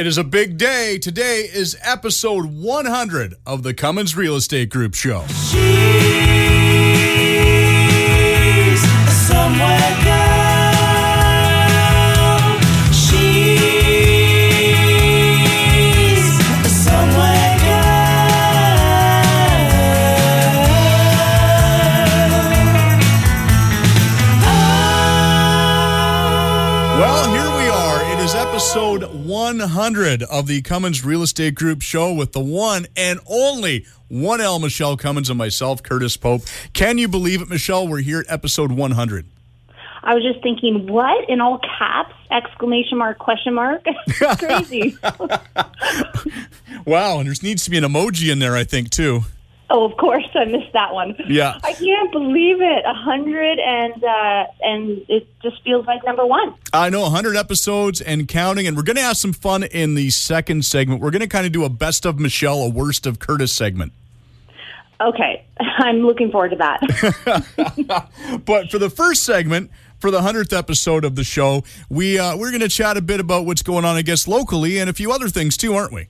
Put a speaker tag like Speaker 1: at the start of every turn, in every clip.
Speaker 1: It is a big day. Today is episode 100 of the Cummins Real Estate Group show. 100 of the Cummins Real Estate Group show with the one and only 1L Michelle Cummins and myself, Curtis Pope. Can you believe it, Michelle? We're here at episode 100.
Speaker 2: I was just thinking, what in all caps? Exclamation mark, question mark. Crazy.
Speaker 1: Wow, and there needs to be an emoji in there, I think, too.
Speaker 2: Oh, of course, I missed that one.
Speaker 1: Yeah.
Speaker 2: I can't believe it. A hundred and uh, and it just feels like number one.
Speaker 1: I know 100 episodes and counting, and we're going to have some fun in the second segment. We're going to kind of do a best of Michelle, a worst of Curtis segment.
Speaker 2: Okay, I'm looking forward to that.
Speaker 1: But for the first segment, for the 100th episode of the show, we, uh, we're going to chat a bit about what's going on, I guess, locally and a few other things, too, aren't we?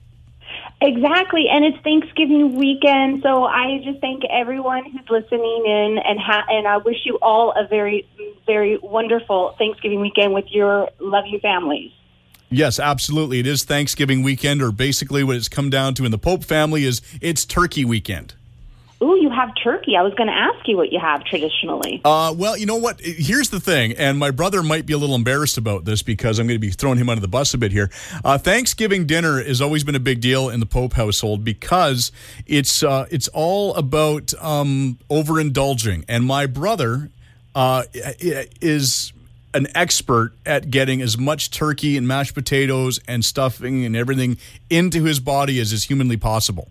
Speaker 2: Exactly, and it's Thanksgiving weekend, so I just thank everyone who's listening in, and ha- and I wish you all a very very wonderful Thanksgiving weekend with your loving families.
Speaker 1: Yes, absolutely. It is Thanksgiving weekend, or basically what it's come down to in the Pope family is it's turkey weekend.
Speaker 2: Ooh, you have turkey. I was going to ask you what you have traditionally.
Speaker 1: Uh, well, you know what? Here's the thing, and my brother might be a little embarrassed about this because I'm going to be throwing him under the bus a bit here. Uh, Thanksgiving dinner has always been a big deal in the Pope household because it's uh, it's all about um, overindulging, and my brother uh, is an expert at getting as much turkey and mashed potatoes and stuffing and everything into his body as is humanly possible.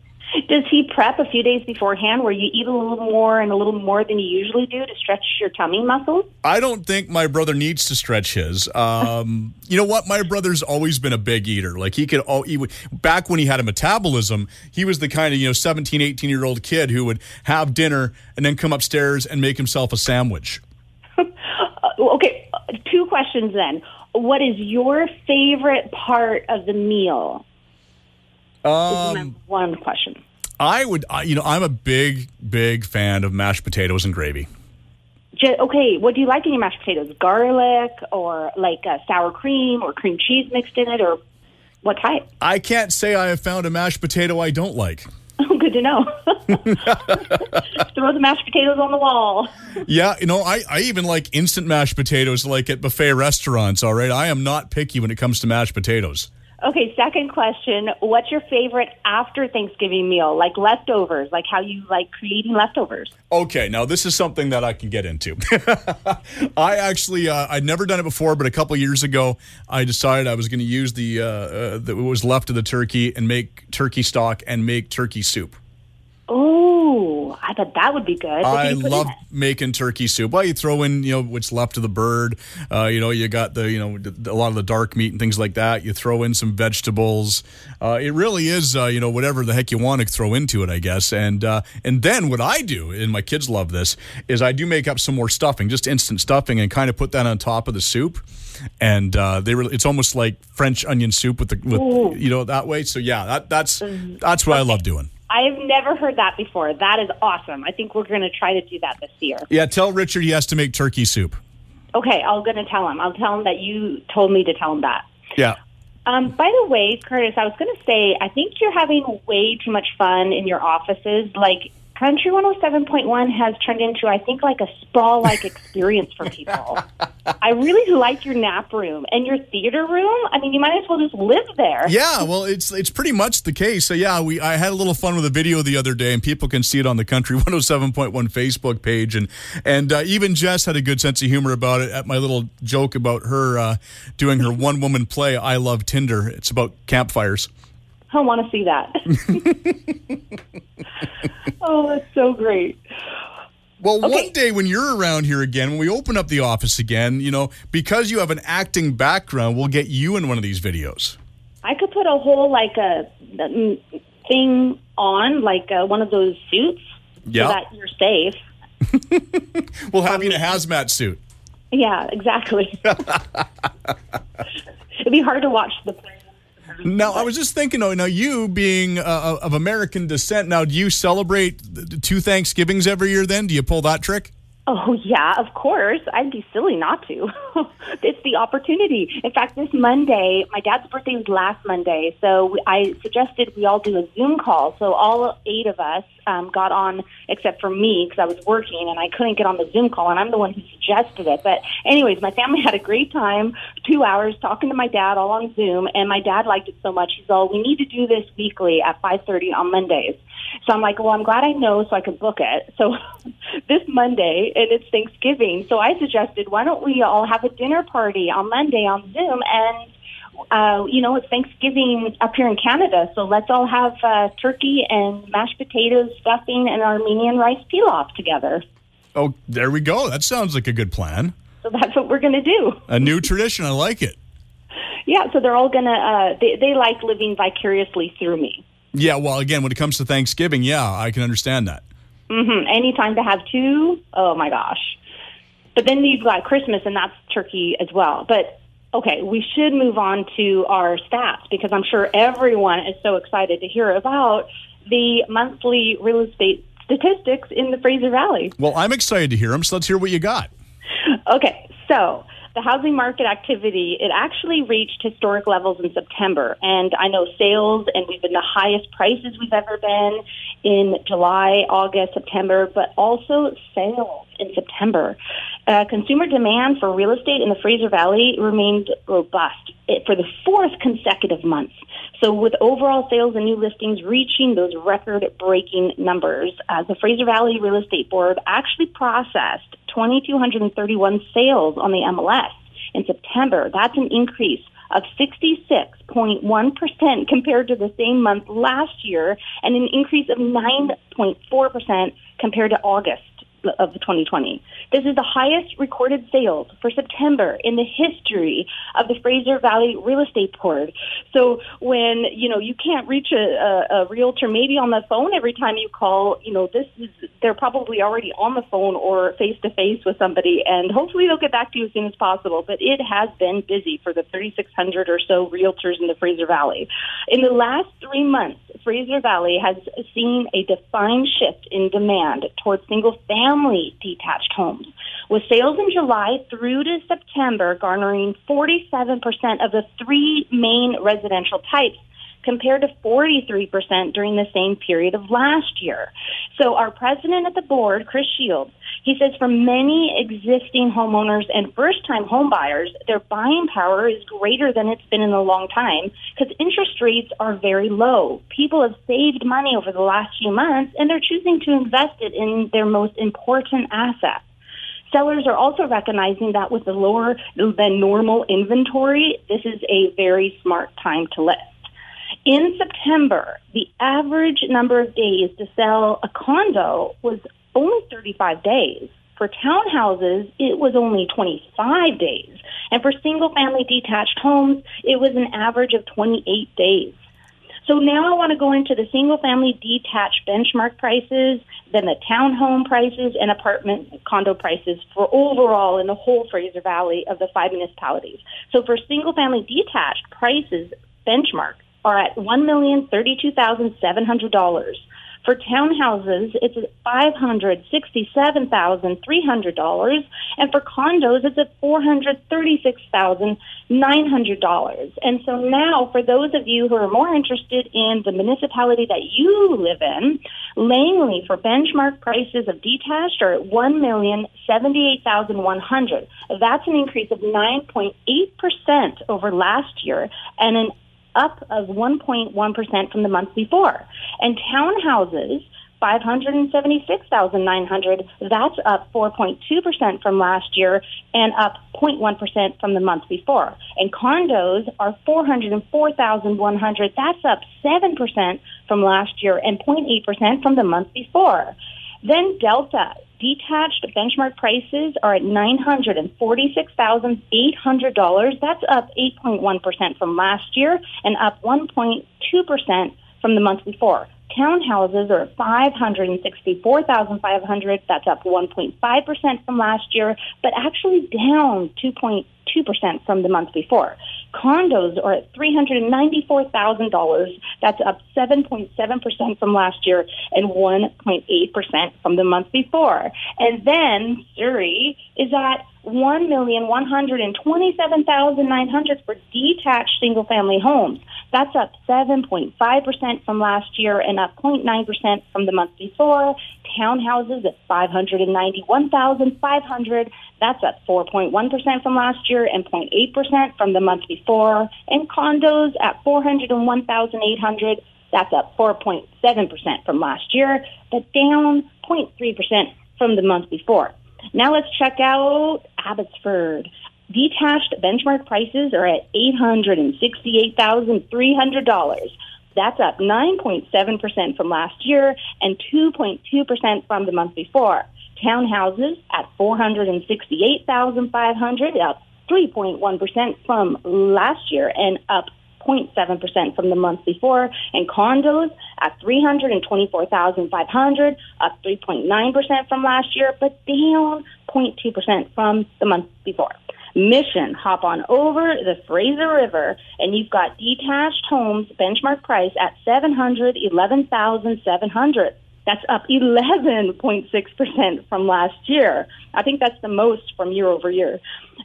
Speaker 2: Does he prep a few days beforehand where you eat a little more and a little more than you usually do to stretch your tummy muscles?
Speaker 1: I don't think my brother needs to stretch his. Um, you know what? My brother's always been a big eater. Like he could, all, he would, back when he had a metabolism, he was the kind of, you know, 17, 18 year old kid who would have dinner and then come upstairs and make himself a sandwich.
Speaker 2: Uh, okay, two questions then. What is your favorite part of the meal?
Speaker 1: Um,
Speaker 2: one question.
Speaker 1: I would, I, you know, I'm a big, big fan of mashed potatoes and gravy.
Speaker 2: Okay, what do you like in your mashed potatoes? Garlic or like uh, sour cream or cream cheese mixed in it or what type?
Speaker 1: I can't say I have found a mashed potato I don't like.
Speaker 2: Good to know. Throw the mashed potatoes on the wall.
Speaker 1: Yeah, you know, I, I even like instant mashed potatoes like at buffet restaurants, all right? I am not picky when it comes to mashed potatoes.
Speaker 2: Okay, second question. What's your favorite after Thanksgiving meal? Like leftovers, like how you like creating leftovers?
Speaker 1: Okay, now this is something that I can get into. I actually, uh, I'd never done it before, but a couple years ago, I decided I was going to use the, uh, uh, the what was left of the turkey and make turkey stock and make turkey soup.
Speaker 2: I thought that would be good.
Speaker 1: I
Speaker 2: you put in
Speaker 1: love making turkey soup. Well, you throw in, you know, what's left of the bird. Uh, you know, you got the, you know, a lot of the dark meat and things like that. You throw in some vegetables. Uh, it really is, uh, you know, whatever the heck you want to throw into it, I guess. And uh, and then what I do, and my kids love this, is I do make up some more stuffing, just instant stuffing, and kind of put that on top of the soup. And uh, they really, it's almost like French onion soup with the, with
Speaker 2: Ooh.
Speaker 1: you know, that way. So yeah, that that's that's what I love doing.
Speaker 2: I've never heard that before. That is awesome. I think we're going to try to do that this year.
Speaker 1: Yeah, tell Richard he has to make turkey soup.
Speaker 2: Okay, I'm going to tell him. I'll tell him that you told me to tell him that.
Speaker 1: Yeah.
Speaker 2: Um, by the way, Curtis, I was going to say, I think you're having way too much fun in your offices. Like, Country 107.1 has turned into, I think, like a spa like experience for people. I really like your nap room and your theater room. I mean, you might as well just live there.
Speaker 1: Yeah, well, it's it's pretty much the case. So yeah, we I had a little fun with a video the other day, and people can see it on the Country 107.1 Facebook page, and and uh, even Jess had a good sense of humor about it. At my little joke about her uh, doing her one woman play, I love Tinder. It's about campfires.
Speaker 2: I want to see that. oh, that's so great.
Speaker 1: Well,
Speaker 2: Okay.
Speaker 1: one day when you're around here again, when we open up the office again, you know, because you have an acting background, we'll get you in one of these videos.
Speaker 2: I could put a whole like a mm, thing on, like uh, one of those suits,
Speaker 1: Yeah.
Speaker 2: so that you're safe.
Speaker 1: We'll have you in a hazmat suit.
Speaker 2: Yeah, exactly. It'd be hard to watch the plane.
Speaker 1: Now, I was just thinking, though, now you being uh, of American descent, now do you celebrate two Thanksgivings every year then? Do you pull that trick?
Speaker 2: Oh, yeah, of course. I'd be silly not to. it's the opportunity. In fact, this Monday, my dad's birthday was last Monday, so I suggested we all do a Zoom call. So all eight of us um, got on, except for me, because I was working and I couldn't get on the Zoom call, and I'm the one who suggested it. But, anyways, my family had a great time, two hours talking to my dad all on Zoom, and my dad liked it so much. He's all, we need to do this weekly at 5.30 on Mondays. So I'm like, well, I'm glad I know so I could book it. So this Monday, and it's Thanksgiving, so I suggested, why don't we all have a dinner party on Monday on Zoom? And, uh, you know, it's Thanksgiving up here in Canada, so let's all have uh, turkey and mashed potatoes, stuffing, and Armenian rice pilaf together.
Speaker 1: Oh, there we go. That sounds like a good plan.
Speaker 2: So that's what we're going to do.
Speaker 1: A new tradition. I like it.
Speaker 2: Yeah, so they're all going to, uh, they, they like living vicariously through me.
Speaker 1: Yeah, well, again, when it comes to Thanksgiving, yeah, I can understand that.
Speaker 2: Mm-hmm. Anytime to have two, oh my gosh. But then you've got Christmas, and that's turkey as well. But okay, we should move on to our stats because I'm sure everyone is so excited to hear about the monthly real estate statistics in the Fraser Valley.
Speaker 1: Well, I'm excited to hear them, so let's hear what you got.
Speaker 2: Okay, so the housing market activity, it actually reached historic levels in September. And I know sales, and we've been the highest prices we've ever been in July, August, September, but also sales in September. Uh, consumer demand for real estate in the Fraser Valley remained robust for the fourth consecutive month. So, with overall sales and new listings reaching those record breaking numbers, uh, the Fraser Valley Real Estate Board actually processed 2,231 sales on the MLS in September. That's an increase of 66.1% compared to the same month last year and an increase of 9.4% compared to August of 2020. This is the highest recorded sales for September in the history of the Fraser Valley Real Estate Board. So when, you know, you can't reach a, a, a realtor maybe on the phone every time you call, you know, this is, they're probably already on the phone or face to face with somebody and hopefully they'll get back to you as soon as possible. But it has been busy for the 3,600 or so realtors in the Fraser Valley. In the last three months, Fraser Valley has seen a defined shift in demand towards single family detached homes, with sales in July through to September garnering 47% of the three main residential types compared to 43% during the same period of last year. So our president at the board, Chris Shields, he says for many existing homeowners and first-time homebuyers, their buying power is greater than it's been in a long time because interest rates are very low. People have saved money over the last few months and they're choosing to invest it in their most important asset. Sellers are also recognizing that with the lower than normal inventory, this is a very smart time to list. In September, the average number of days to sell a condo was only 35 days. For townhouses, it was only 25 days. And for single family detached homes, it was an average of 28 days. So now I want to go into the single family detached benchmark prices, then the townhome prices and apartment condo prices for overall in the whole Fraser Valley of the five municipalities. So for single family detached prices benchmark are at one million thirty-two thousand seven hundred dollars. For townhouses, it's at five hundred sixty-seven thousand three hundred dollars, and for condos, it's at four hundred thirty-six thousand nine hundred dollars. And so now, for those of you who are more interested in the municipality that you live in, Langley for benchmark prices of detached are at one million seventy-eight thousand one hundred. That's an increase of nine point eight percent over last year, and an up of 1.1% from the month before. And townhouses, 576,900, that's up 4.2% from last year and up 0.1% from the month before. And condos are 404,100, that's up 7% from last year and 0.8% from the month before. Then Delta, detached benchmark prices are at $946,800. That's up 8.1% from last year and up 1.2% from the month before. Townhouses are at 564,500. That's up 1.5% from last year, but actually down 2.2% from the month before. Condos are at $394,000. That's up 7.7% from last year and 1.8% from the month before. And then Surrey is at one million one hundred and twenty-seven thousand nine hundred for detached single-family homes. That's up 7.5% from last year and up 0.9% from the month before. Townhouses at 591,500. That's up 4.1% from last year and 0.8% from the month before. And condos at 401,800. That's up 4.7% from last year, but down 0.3% from the month before. Now let's check out Abbotsford. Detached benchmark prices are at $868,300. That's up 9.7% from last year and 2.2% from the month before. Townhouses at 468,500, up 3.1% from last year and up 0.7% from the month before, and condos at 324,500, up 3.9% from last year, but down 0.2% from the month before. Mission, hop on over the Fraser River, and you've got detached homes benchmark price at 711,700. That's up 11.6% from last year. I think that's the most from year over year.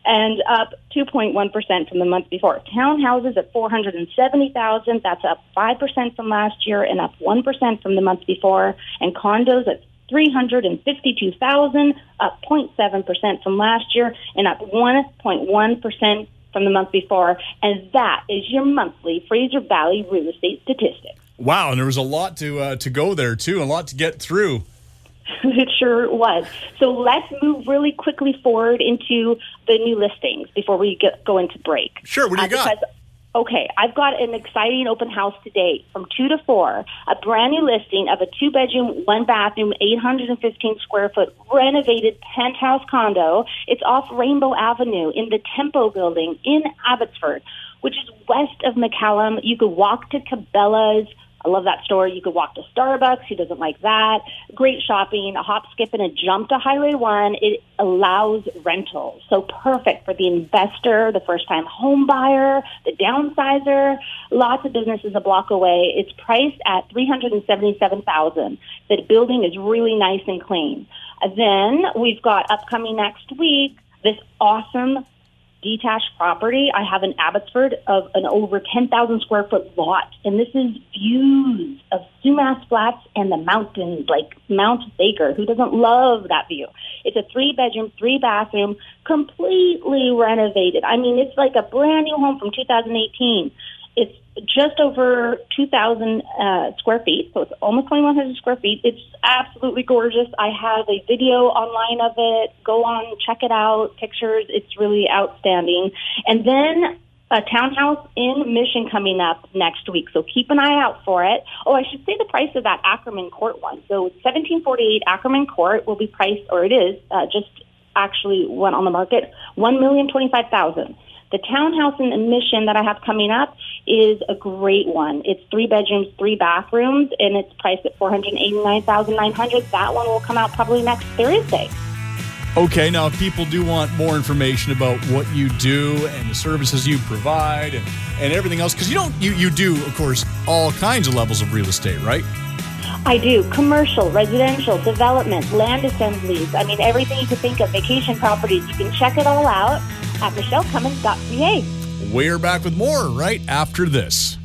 Speaker 2: And up 2.1% from the month before. Townhouses at 470,000, that's up 5% from last year and up 1% from the month before. And condos at 352,000, up 0.7% from last year and up 1.1% from the month before. And that is your monthly Fraser Valley real estate statistics.
Speaker 1: Wow, and there was a lot to uh, to go there too, a lot to get through.
Speaker 2: it sure was. So let's move really quickly forward into the new listings before we get, go into break.
Speaker 1: Sure, what do you
Speaker 2: Uh,
Speaker 1: got?
Speaker 2: because- okay, I've got an exciting open house today from 2 to 4, a brand new listing of a two bedroom, one bathroom, 815 square foot renovated penthouse condo. It's off Rainbow Avenue in the Tempo building in Abbotsford, which is west of McCallum. You could walk to Cabela's. I love that store. You could walk to Starbucks. Who doesn't like that? Great shopping, a hop, skip, and a jump to Highway 1. It allows rentals. So perfect for the investor, the first time home buyer, the downsizer. Lots of businesses a block away. It's priced at 377000 The building is really nice and clean. Then we've got upcoming next week this awesome detached property. I have an Abbotsford of an over 10,000 square foot lot, and this is views of Sumas Flats and the mountains, like Mount Baker. Who doesn't love that view? It's a three bedroom, three bathroom, completely renovated. I mean, it's like a brand new home from 2018. It's just over 2,000 uh, square feet, so it's almost 2,100 square feet. It's absolutely gorgeous. I have a video online of it. Go on, check it out. Pictures. It's really outstanding. And then a townhouse in Mission coming up next week, so keep an eye out for it. Oh, I should say the price of that Ackerman Court one. So 1748 Ackerman Court will be priced, or it is uh, just actually went on the market, one million twenty-five thousand. The townhouse in the Mission that I have coming up is a great one. It's three bedrooms, three bathrooms, and it's priced at four hundred eighty-nine thousand nine hundred. That one will come out probably next Thursday.
Speaker 1: Okay, now if people do want more information about what you do and the services you provide and, and everything else, because you don't you, you do, of course, all kinds of levels of real estate, right?
Speaker 2: I do commercial, residential, development, land assemblies. I mean, everything you could think of, vacation properties. You can check it all out at michellecummins.ca.
Speaker 1: We're back with more right after this.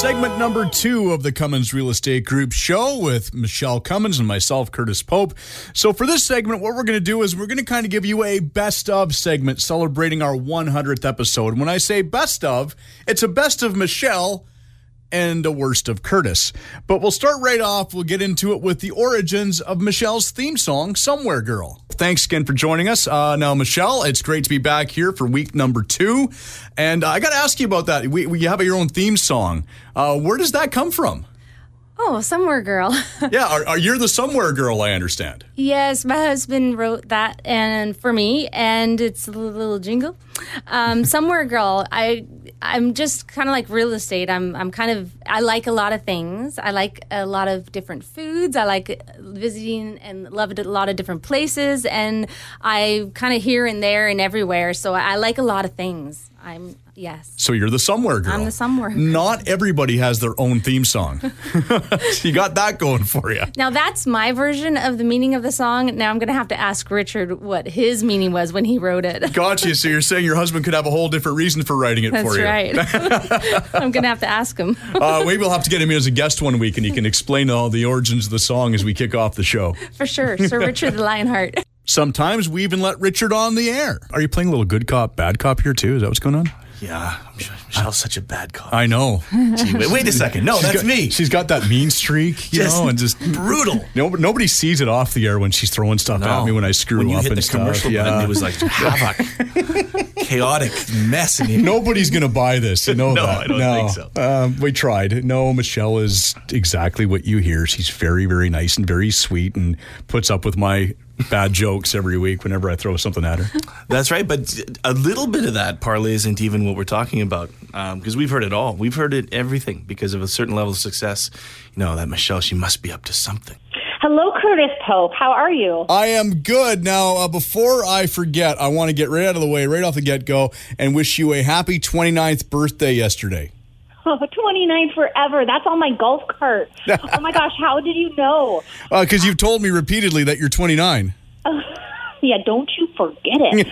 Speaker 1: Segment number two of the Cummins Real Estate Group show with Michelle Cummins and myself, Curtis Pope. So, for this segment, what we're going to do is we're going to kind of give you a best of segment celebrating our 100th episode. When I say best of, it's a best of Michelle and a worst of Curtis. But we'll start right off. We'll get into it with the origins of Michelle's theme song, Somewhere Girl. Thanks again for joining us. Uh, now, Michelle, it's great to be back here for week number two. And I got to ask you about that. We, we have your own theme song. Uh, where does that come from?
Speaker 3: Oh, somewhere girl.
Speaker 1: Yeah, are, are you're the Somewhere Girl, I understand.
Speaker 3: yes, my husband wrote that and for me, and it's a little jingle. Um, somewhere girl. I I'm just kind of like real estate. I'm I'm kind of I like a lot of things. I like a lot of different foods. I like uh, visiting and love a lot of different places, and I kind of here and there and everywhere. So I like a lot of things. I'm yes.
Speaker 1: So you're the Somewhere Girl.
Speaker 3: I'm the Somewhere Girl.
Speaker 1: Not everybody has their own theme song. you got that going for you.
Speaker 3: Now that's my version of the meaning of the song. Now I'm going to have to ask Richard what his meaning was when he wrote it.
Speaker 1: Gotcha. So you're saying your husband could have a whole different reason for writing it
Speaker 3: That's
Speaker 1: for you.
Speaker 3: right. I'm going to have to ask him.
Speaker 1: Uh, maybe we'll have to get him as a guest one week and he can explain all the origins of the song as we kick off the show.
Speaker 3: For sure. Sir Richard the Lionheart.
Speaker 1: Sometimes we even let Richard on the air. Are you playing a little good cop, bad cop here too? Is that what's going on?
Speaker 4: Yeah, I'm sure Michelle's such a bad cop.
Speaker 1: I know.
Speaker 4: Gee, wait, wait a second. No, that's
Speaker 1: She's got-
Speaker 4: me.
Speaker 1: She's got that mean streak, you
Speaker 4: Just
Speaker 1: know, and just
Speaker 4: brutal.
Speaker 1: no, nobody sees it off the air when she's throwing stuff at me when I screw
Speaker 4: when you
Speaker 1: up
Speaker 4: hit
Speaker 1: and
Speaker 4: the
Speaker 1: stuff.
Speaker 4: commercial
Speaker 1: yeah.
Speaker 4: button, it was like havoc, chaotic mess in here.
Speaker 1: Nobody's going to buy this. You know
Speaker 4: No,
Speaker 1: that.
Speaker 4: I don't
Speaker 1: no.
Speaker 4: think so.
Speaker 1: Um, we tried. No, Michelle is exactly what you hear. She's very, very nice and very sweet and puts up with my bad jokes every week whenever I throw something at her.
Speaker 4: That's right, but a little bit of that parlay isn't even what we're talking about because we've heard it all. We've heard it everything because of a certain level of success. You know that Michelle, she must be up to something.
Speaker 2: Hello, Curtis Pope. How are you?
Speaker 1: I am good. Now, uh, before I forget, I want to get right out of the way, right off the get go, and wish you a happy 29th birthday yesterday.
Speaker 2: Oh, 29 forever. That's on my golf cart. oh my gosh, how did you know?
Speaker 1: Because Uh, you've told me repeatedly that you're 29.
Speaker 2: Yeah, don't you forget it.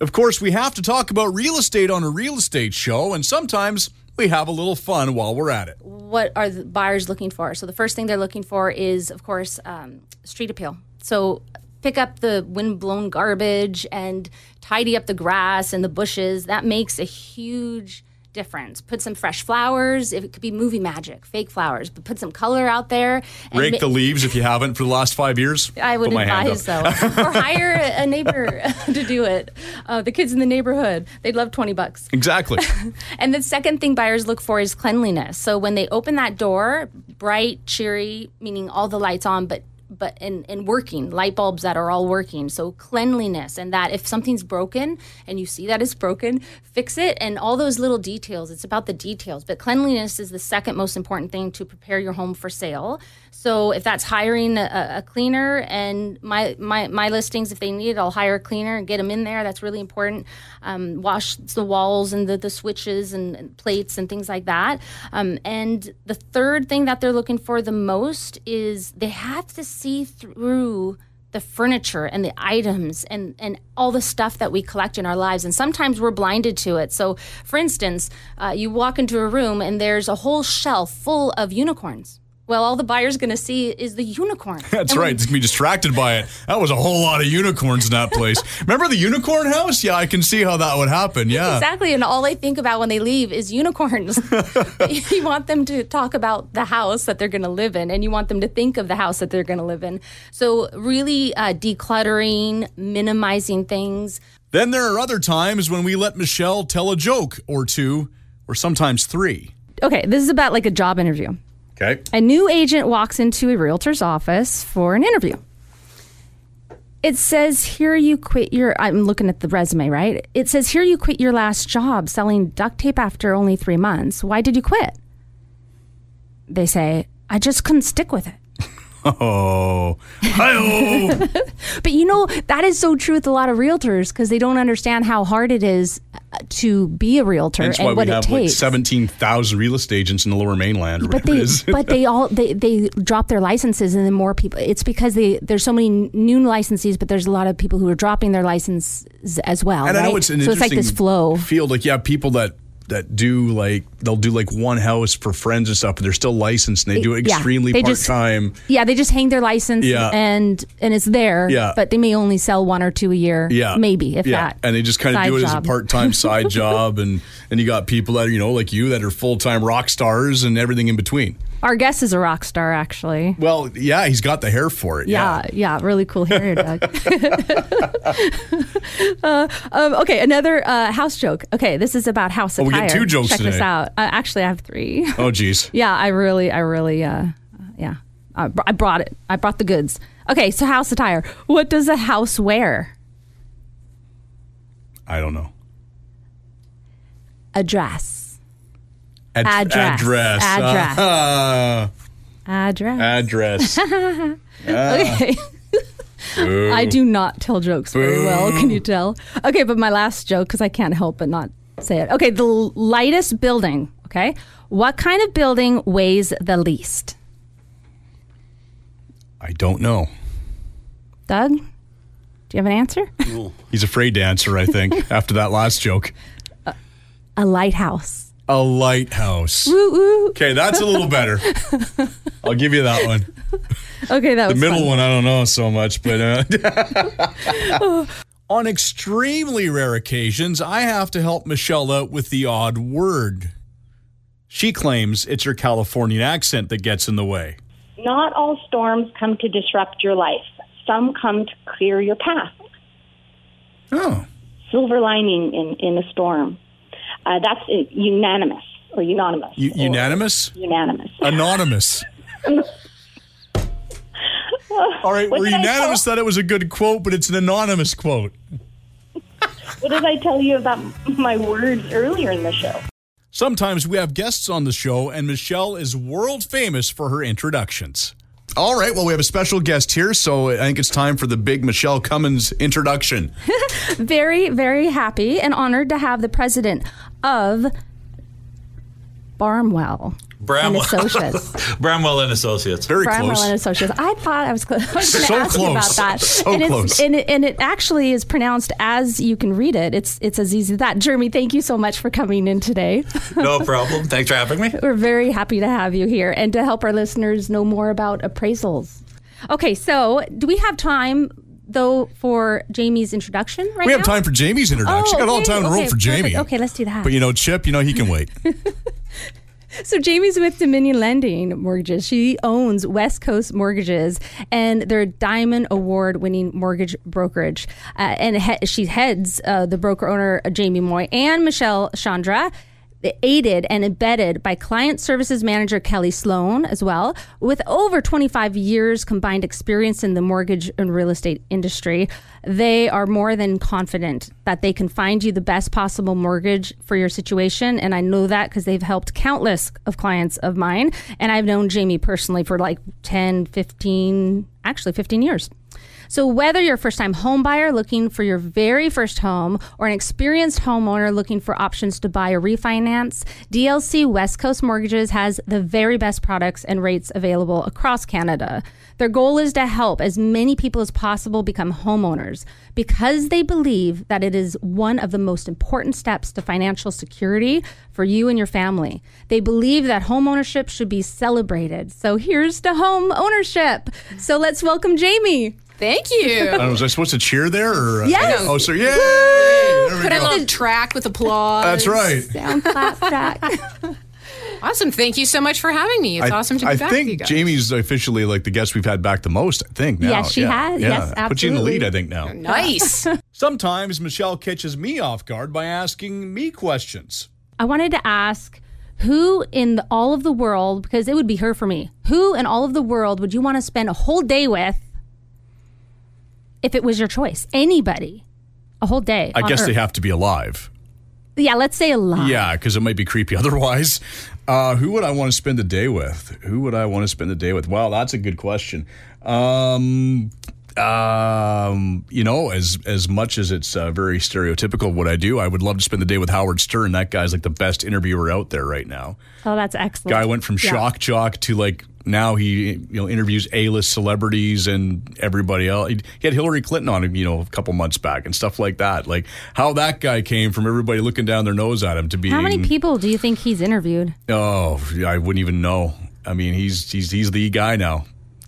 Speaker 1: Of course, we have to talk about real estate on a real estate show, and sometimes we have a little fun while we're at it.
Speaker 3: What are the buyers looking for? So the first thing they're looking for is, of course, um, street appeal. So pick up the windblown garbage and tidy up the grass and the bushes. That makes a huge difference. Put some fresh flowers. If it could be movie magic, fake flowers, but put some color out there. and
Speaker 1: Rake
Speaker 3: ma-
Speaker 1: the leaves if you haven't for the last five years.
Speaker 3: I would
Speaker 1: Put my hand
Speaker 3: advise so, or hire a neighbor to do it. Uh, the kids in the neighborhood, they'd love twenty bucks.
Speaker 1: Exactly.
Speaker 3: And the second thing buyers look for is cleanliness. So when they open that door, bright, cheery, meaning all the lights on, but but and, and working light bulbs that are all working. So cleanliness and that if something's broken and you see that it's broken fix it. And all those little details it's about the details. But cleanliness is the second most important thing to prepare your home for sale so if that's hiring a, a cleaner and my, my my listings if they need it i'll hire a cleaner and get them in there that's really important um, wash the walls and the, the switches and, and plates and things like that um, and the third thing that they're looking for the most is they have to see through the furniture and the items and, and all the stuff that we collect in our lives. And sometimes we're blinded to it. So, for instance, uh, you walk into a room and there's a whole shelf full of unicorns. Well, all the buyer's going to see is the unicorn.
Speaker 1: That's
Speaker 3: And
Speaker 1: right.
Speaker 3: when-
Speaker 1: It's gonna be distracted by it. That was a whole lot of unicorns in that place. Remember the unicorn house? Yeah, I can see how that would happen. Yeah.
Speaker 3: Exactly. And all they think about when they leave is unicorns. you want them to talk about the house that they're going to live in, and you want them to think of the house that they're going to live in. So, really uh, decluttering, minimizing things.
Speaker 1: Then there are other times when we let Michelle tell a joke or two, or sometimes three.
Speaker 3: Okay, this is about like a job interview.
Speaker 1: Okay.
Speaker 3: A new agent walks into a realtor's office for an interview. It says here you quit your I'm looking at the resume, right? It says here you quit your last job selling duct tape after only 3 months. Why did you quit? They say, I just couldn't stick with it.
Speaker 1: Oh.
Speaker 3: But you know, that is so true with a lot of realtors because they don't understand how hard it is uh, to be a realtor
Speaker 1: That's
Speaker 3: and
Speaker 1: why
Speaker 3: what
Speaker 1: we
Speaker 3: it
Speaker 1: have like
Speaker 3: takes.
Speaker 1: 17,000 real estate agents in the lower mainland.
Speaker 3: but they but they all they, they drop their licenses and then more people it's because they there's so many new licensees but there's a lot of people who are dropping their licenses as well
Speaker 1: And I know it's an
Speaker 3: so it's like this flow
Speaker 1: field. Like, yeah, people that that do like they'll do like one house for friends and stuff, but they're still licensed and they do it
Speaker 3: Yeah,
Speaker 1: extremely part
Speaker 3: just-
Speaker 1: time.
Speaker 3: Yeah, they just hang their license
Speaker 1: Yeah.
Speaker 3: and and it's there.
Speaker 1: Yeah.
Speaker 3: But they may only sell one or two a year.
Speaker 1: Yeah,
Speaker 3: Maybe if
Speaker 1: yeah.
Speaker 3: that.
Speaker 1: and they just kind of do it as a part time side job, and and you got people that are you know like you that are full time rock stars and everything in between.
Speaker 3: Our guest is a rock star, actually.
Speaker 1: Well, yeah, he's got the hair for it.
Speaker 3: Yeah, yeah, really cool hair, Doug. uh, um, okay, another uh, house joke. Okay, this is about house
Speaker 1: Oh, we
Speaker 3: attire.
Speaker 1: get two jokes
Speaker 3: Check this
Speaker 1: today.
Speaker 3: out. Uh, actually, I have three.
Speaker 1: Oh, geez.
Speaker 3: yeah, I really, I really, uh, yeah, I, br- I brought it. I brought the goods. Okay, so house attire. What does a house wear?
Speaker 1: I don't know.
Speaker 3: A dress.
Speaker 1: Ad-
Speaker 3: Address.
Speaker 1: Address.
Speaker 3: Address.
Speaker 1: Uh,
Speaker 3: Address.
Speaker 1: address.
Speaker 3: Okay. I do not tell jokes very well. Can you tell? Okay, but my last joke, because I can't help but not say it. Okay, the l- lightest building. Okay, what kind of building weighs the least?
Speaker 1: I don't know.
Speaker 3: Doug, do you have an answer?
Speaker 1: He's afraid to answer, I think, after that last joke.
Speaker 3: A lighthouse.
Speaker 1: A lighthouse.
Speaker 3: Woo woo.
Speaker 1: Okay, that's a little better. I'll give you that one.
Speaker 3: Okay, that
Speaker 1: The
Speaker 3: was
Speaker 1: middle
Speaker 3: fun.
Speaker 1: one, I don't know so much, but uh, on extremely rare occasions, I have to help Michelle out with the odd word. She claims it's her Californian accent that gets in the way.
Speaker 2: Not all storms come to disrupt your life. Some come to clear your path.
Speaker 1: Oh,
Speaker 2: Silver lining in, in a storm. Uh, that's unanimous or unanimous.
Speaker 1: U-
Speaker 2: or
Speaker 1: unanimous,
Speaker 2: Unanimous.
Speaker 1: anonymous. All right,
Speaker 2: What
Speaker 1: we're unanimous that it was a good quote, but it's an anonymous quote.
Speaker 2: What did I tell you about my words earlier in the show?
Speaker 1: Sometimes we have guests on the show, and Michelle is world famous for her introductions. All right, well, we have a special guest here, so I think it's time for the big Michelle Cummins introduction.
Speaker 3: Very, very happy and honored to have the president of Barmwell
Speaker 5: Bramwell.
Speaker 3: and Associates.
Speaker 5: Bramwell and Associates.
Speaker 1: Very
Speaker 3: Bramwell
Speaker 1: close.
Speaker 3: and Associates. I thought I was, close. I was going to
Speaker 1: So
Speaker 3: ask you about
Speaker 1: close.
Speaker 3: that.
Speaker 1: So
Speaker 3: and,
Speaker 1: close.
Speaker 3: And, it, and it actually is pronounced as you can read it. It's it's as easy as that. Jeremy, thank you so much for coming in today.
Speaker 5: No problem. Thanks for having me.
Speaker 3: We're very happy to have you here and to help our listeners know more about appraisals. Okay, so do we have time though for Jamie's introduction right
Speaker 1: We
Speaker 3: now?
Speaker 1: have time for Jamie's introduction.
Speaker 3: Oh,
Speaker 1: Got all
Speaker 3: okay,
Speaker 1: time in the
Speaker 3: okay,
Speaker 1: world for
Speaker 3: perfect.
Speaker 1: Jamie.
Speaker 3: Okay, let's do that.
Speaker 1: But you know, Chip, you know, he can wait.
Speaker 3: So Jamie's with Dominion Lending Mortgages. She owns West Coast Mortgages, and they're a Diamond Award-winning mortgage brokerage. Uh, and he- she heads uh, the broker owner Jamie Moy and Michelle Chandra. Aided and embedded by client services manager Kelly Sloan as well, with over 25 years combined experience in the mortgage and real estate industry. They are more than confident that they can find you the best possible mortgage for your situation. And I know that because they've helped countless of clients of mine. And I've known Jamie personally for like 10, 15, actually 15 years. So whether you're a first-time home buyer looking for your very first home or an experienced homeowner looking for options to buy or refinance, DLC West Coast Mortgages has the very best products and rates available across Canada. Their goal is to help as many people as possible become homeowners because they believe that it is one of the most important steps to financial security for you and your family. They believe that homeownership should be celebrated. So here's to home ownership. So let's welcome Jamie.
Speaker 6: Thank you.
Speaker 1: I was I supposed to cheer there? Or, uh,
Speaker 3: Yes.
Speaker 1: Oh, sorry. Yay! There
Speaker 6: Put a
Speaker 1: go.
Speaker 6: little track with applause.
Speaker 1: That's right.
Speaker 3: Down clap track.
Speaker 6: Awesome. Thank you so much for having me. It's
Speaker 1: I,
Speaker 6: awesome to be
Speaker 1: I
Speaker 6: back
Speaker 1: think
Speaker 6: you guys.
Speaker 1: Jamie's officially like the guest we've had back the most. I think now.
Speaker 3: Yes, she
Speaker 1: yeah.
Speaker 3: has.
Speaker 1: Yeah.
Speaker 3: Yes,
Speaker 1: Put you in the lead. I think now.
Speaker 6: Nice.
Speaker 1: Sometimes Michelle catches me off guard by asking me questions.
Speaker 3: I wanted to ask who in the, all of the world, because it would be her for me, who in all of the world would you want to spend a whole day with if it was your choice? Anybody. A whole day.
Speaker 1: I guess they have to be alive.
Speaker 3: Yeah, let's say a lot.
Speaker 1: Yeah, because it might be creepy otherwise. Uh, who would I want to spend the day with? Who would I want to spend the day with? Wow, that's a good question. Um, um, you know, as as much as it's uh, very stereotypical of what I do, I would love to spend the day with Howard Stern. That guy's like the best interviewer out there right now.
Speaker 3: Oh, that's excellent.
Speaker 1: Guy went from
Speaker 3: Yeah.
Speaker 1: shock jock to like now he you know interviews A-list celebrities and everybody else. He had Hillary Clinton on him, you know, a couple months back and stuff like that. Like how that guy came from everybody looking down their nose at him to be.
Speaker 3: How many people do you think he's interviewed?
Speaker 1: Oh, I wouldn't even know. I mean, he's he's he's the guy now.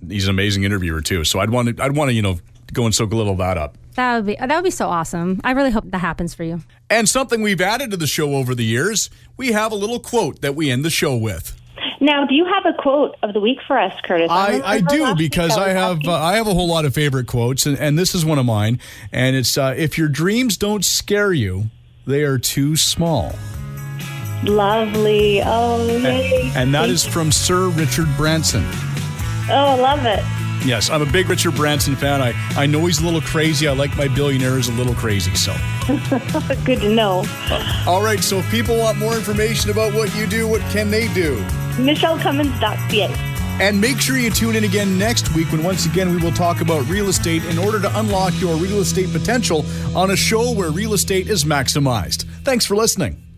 Speaker 1: He's an amazing interviewer too. So I'd want to I'd want to you know go and soak a little of that up.
Speaker 3: That would be that would be so awesome. I really hope that happens for you.
Speaker 1: And something we've added to the show over the years, we have a little quote that we end the show with.
Speaker 2: Now, do you have a quote of the week for us, Curtis?
Speaker 1: I,
Speaker 2: remember
Speaker 1: I do because I have uh, I have a whole lot of favorite quotes, and, and this is one of mine. And it's uh, if your dreams don't scare you, they are too small.
Speaker 2: lovely. Oh, yay.
Speaker 1: And that is from Sir Richard Branson.
Speaker 2: oh, I love it.
Speaker 1: Yes, I'm a big Richard Branson fan. I, I know he's a little crazy. I like my billionaires a little crazy. So,
Speaker 2: Good to know.
Speaker 1: all right. So, if people want more information about what you do, what can they do?
Speaker 2: MichelleCummins.ca.
Speaker 1: And make sure you tune in again next week when once again we will talk about real estate in order to unlock your real estate potential on a show where real estate is maximized. Thanks for listening.